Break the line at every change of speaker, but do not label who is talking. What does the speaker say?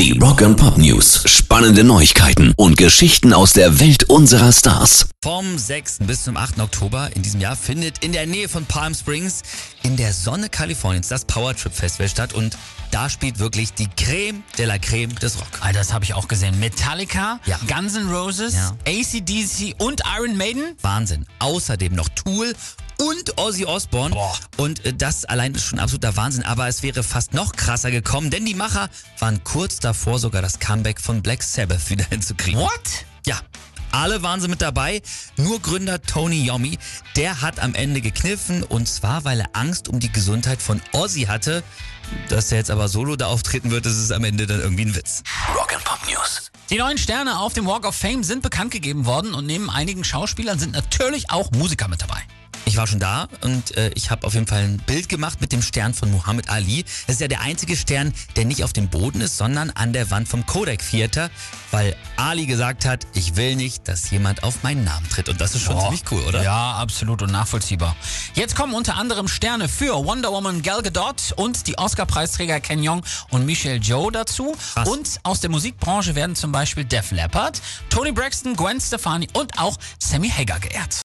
Die Rock and Pop News. Spannende Neuigkeiten und Geschichten aus der Welt unserer Stars.
Vom 6. bis zum 8. Oktober in diesem Jahr findet in der Nähe von Palm Springs in der Sonne Kaliforniens das Power Trip Festival statt und da spielt wirklich die Creme de la Creme des Rock.
Alter, das habe ich auch gesehen. Metallica,
Ja.
Guns N' Roses,
Ja.
ACDC und Iron Maiden.
Wahnsinn. Außerdem noch Tool und Ozzy Osbourne.
Boah.
Und äh, das allein ist schon absoluter Wahnsinn. Aber es wäre fast noch krasser gekommen, denn die Macher waren kurz davor, sogar das Comeback von Black Sabbath wieder hinzukriegen.
What?
Ja, alle waren sie mit dabei. Nur Gründer Tony Yomi, der hat am Ende gekniffen und zwar, weil er Angst um die Gesundheit von Ozzy hatte. Dass er jetzt aber solo da auftreten wird, das ist am Ende dann irgendwie ein Witz.
Rock and Pop News.
Die neuen Sterne auf dem Walk of Fame sind bekannt gegeben worden und neben einigen Schauspielern sind natürlich auch Musiker mit dabei.
Ich war schon da und äh, ich habe auf jeden Fall ein Bild gemacht mit dem Stern von Muhammad Ali. Das ist ja der einzige Stern, der nicht auf dem Boden ist, sondern an der Wand vom Kodak Theater, weil Ali gesagt hat, ich will nicht, dass jemand auf meinen Namen tritt. Und das ist schon ziemlich cool, oder?
Ja, absolut und nachvollziehbar. Jetzt kommen unter anderem Sterne für Wonder Woman Gal Gadot und die Oscar-Preisträger Ken Jeong und Michelle Joe dazu.
Krass.
Und aus der Musikbranche werden zum Beispiel Def Leppard, Tony Braxton, Gwen Stefani und auch Sammy Hagar geehrt.